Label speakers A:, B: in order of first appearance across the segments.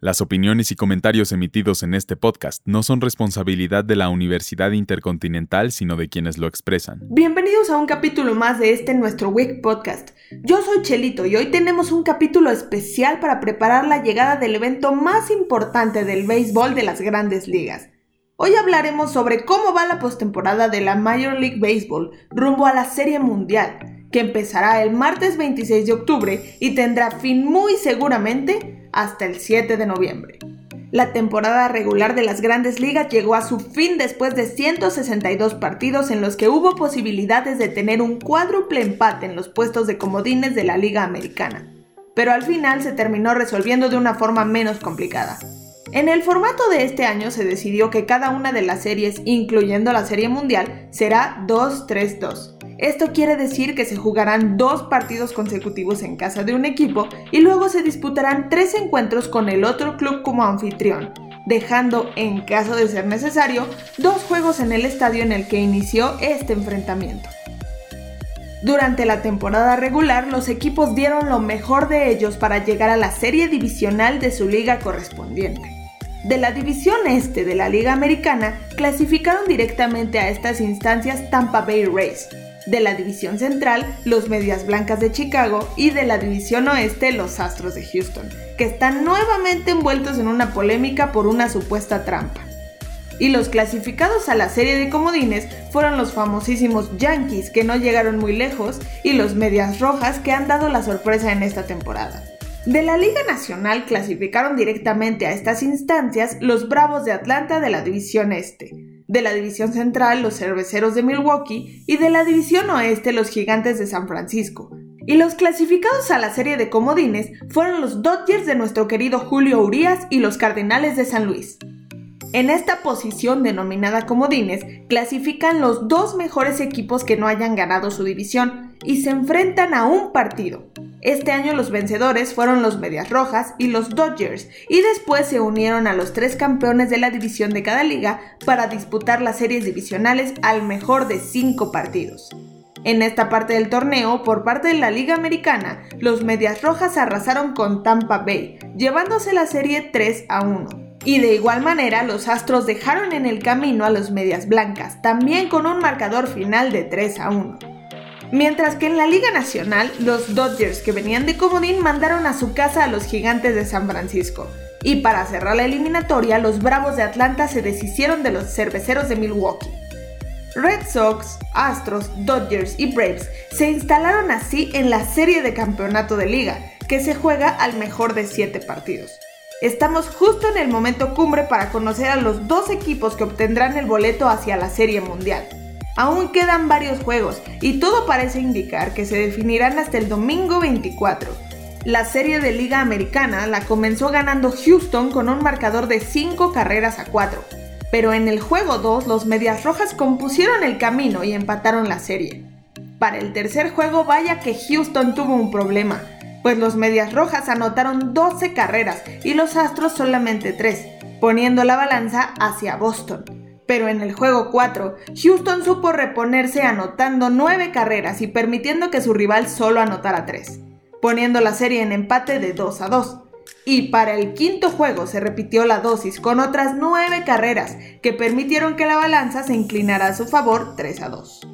A: Las opiniones y comentarios emitidos en este podcast no son responsabilidad de la Universidad Intercontinental, sino de quienes lo expresan.
B: Bienvenidos a un capítulo más de este nuestro Week Podcast. Yo soy Chelito y hoy tenemos un capítulo especial para preparar la llegada del evento más importante del béisbol de las grandes ligas. Hoy hablaremos sobre cómo va la postemporada de la Major League Baseball rumbo a la Serie Mundial, que empezará el martes 26 de octubre y tendrá fin muy seguramente hasta el 7 de noviembre. La temporada regular de las grandes ligas llegó a su fin después de 162 partidos en los que hubo posibilidades de tener un cuádruple empate en los puestos de comodines de la liga americana, pero al final se terminó resolviendo de una forma menos complicada. En el formato de este año se decidió que cada una de las series, incluyendo la Serie Mundial, será 2-3-2 esto quiere decir que se jugarán dos partidos consecutivos en casa de un equipo y luego se disputarán tres encuentros con el otro club como anfitrión, dejando, en caso de ser necesario, dos juegos en el estadio en el que inició este enfrentamiento. Durante la temporada regular, los equipos dieron lo mejor de ellos para llegar a la serie divisional de su liga correspondiente. De la división este de la Liga Americana, clasificaron directamente a estas instancias Tampa Bay Rays, de la División Central, los Medias Blancas de Chicago y de la División Oeste, los Astros de Houston, que están nuevamente envueltos en una polémica por una supuesta trampa. Y los clasificados a la serie de comodines fueron los famosísimos Yankees, que no llegaron muy lejos, y los Medias Rojas, que han dado la sorpresa en esta temporada. De la Liga Nacional clasificaron directamente a estas instancias los Bravos de Atlanta de la División Este, de la División Central los Cerveceros de Milwaukee y de la División Oeste los Gigantes de San Francisco. Y los clasificados a la serie de comodines fueron los Dodgers de nuestro querido Julio Urias y los Cardenales de San Luis. En esta posición denominada comodines, clasifican los dos mejores equipos que no hayan ganado su división y se enfrentan a un partido. Este año los vencedores fueron los Medias Rojas y los Dodgers, y después se unieron a los tres campeones de la división de cada liga para disputar las series divisionales al mejor de cinco partidos. En esta parte del torneo, por parte de la Liga Americana, los Medias Rojas arrasaron con Tampa Bay, llevándose la serie 3 a 1. Y de igual manera, los Astros dejaron en el camino a los Medias Blancas, también con un marcador final de 3 a 1. Mientras que en la Liga Nacional, los Dodgers que venían de comodín mandaron a su casa a los Gigantes de San Francisco. Y para cerrar la eliminatoria, los Bravos de Atlanta se deshicieron de los Cerveceros de Milwaukee. Red Sox, Astros, Dodgers y Braves se instalaron así en la serie de campeonato de liga, que se juega al mejor de 7 partidos. Estamos justo en el momento cumbre para conocer a los dos equipos que obtendrán el boleto hacia la serie mundial. Aún quedan varios juegos y todo parece indicar que se definirán hasta el domingo 24. La serie de Liga Americana la comenzó ganando Houston con un marcador de 5 carreras a 4, pero en el juego 2 los Medias Rojas compusieron el camino y empataron la serie. Para el tercer juego vaya que Houston tuvo un problema, pues los Medias Rojas anotaron 12 carreras y los Astros solamente 3, poniendo la balanza hacia Boston pero en el juego 4, Houston supo reponerse anotando 9 carreras y permitiendo que su rival solo anotara 3, poniendo la serie en empate de 2 a 2. Y para el quinto juego se repitió la dosis con otras 9 carreras que permitieron que la balanza se inclinara a su favor 3 a 2.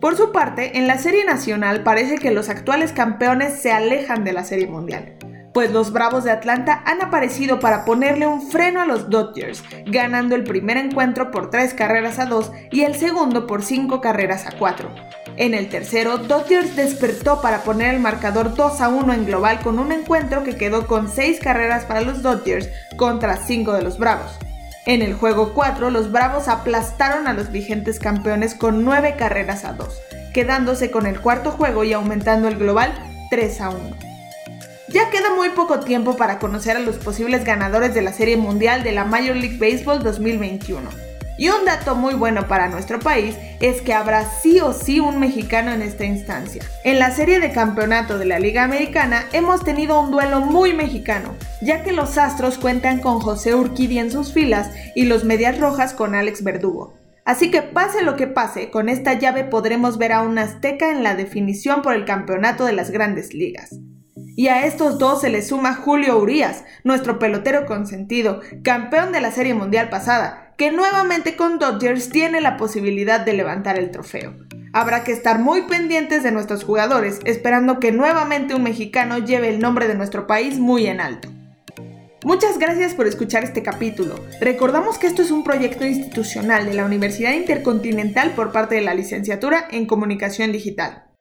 B: Por su parte, en la Serie Nacional parece que los actuales campeones se alejan de la Serie Mundial pues los Bravos de Atlanta han aparecido para ponerle un freno a los Dodgers, ganando el primer encuentro por 3 carreras a 2 y el segundo por 5 carreras a 4. En el tercero, Dodgers despertó para poner el marcador 2 a 1 en global con un encuentro que quedó con 6 carreras para los Dodgers contra 5 de los Bravos. En el juego 4, los Bravos aplastaron a los vigentes campeones con 9 carreras a 2, quedándose con el cuarto juego y aumentando el global 3 a 1. Ya queda muy poco tiempo para conocer a los posibles ganadores de la Serie Mundial de la Major League Baseball 2021. Y un dato muy bueno para nuestro país es que habrá sí o sí un mexicano en esta instancia. En la serie de campeonato de la Liga Americana hemos tenido un duelo muy mexicano, ya que los Astros cuentan con José Urquidi en sus filas y los Medias Rojas con Alex Verdugo. Así que pase lo que pase, con esta llave podremos ver a un azteca en la definición por el campeonato de las grandes ligas. Y a estos dos se le suma Julio Urias, nuestro pelotero consentido, campeón de la Serie Mundial pasada, que nuevamente con Dodgers tiene la posibilidad de levantar el trofeo. Habrá que estar muy pendientes de nuestros jugadores, esperando que nuevamente un mexicano lleve el nombre de nuestro país muy en alto. Muchas gracias por escuchar este capítulo. Recordamos que esto es un proyecto institucional de la Universidad Intercontinental por parte de la Licenciatura en Comunicación Digital.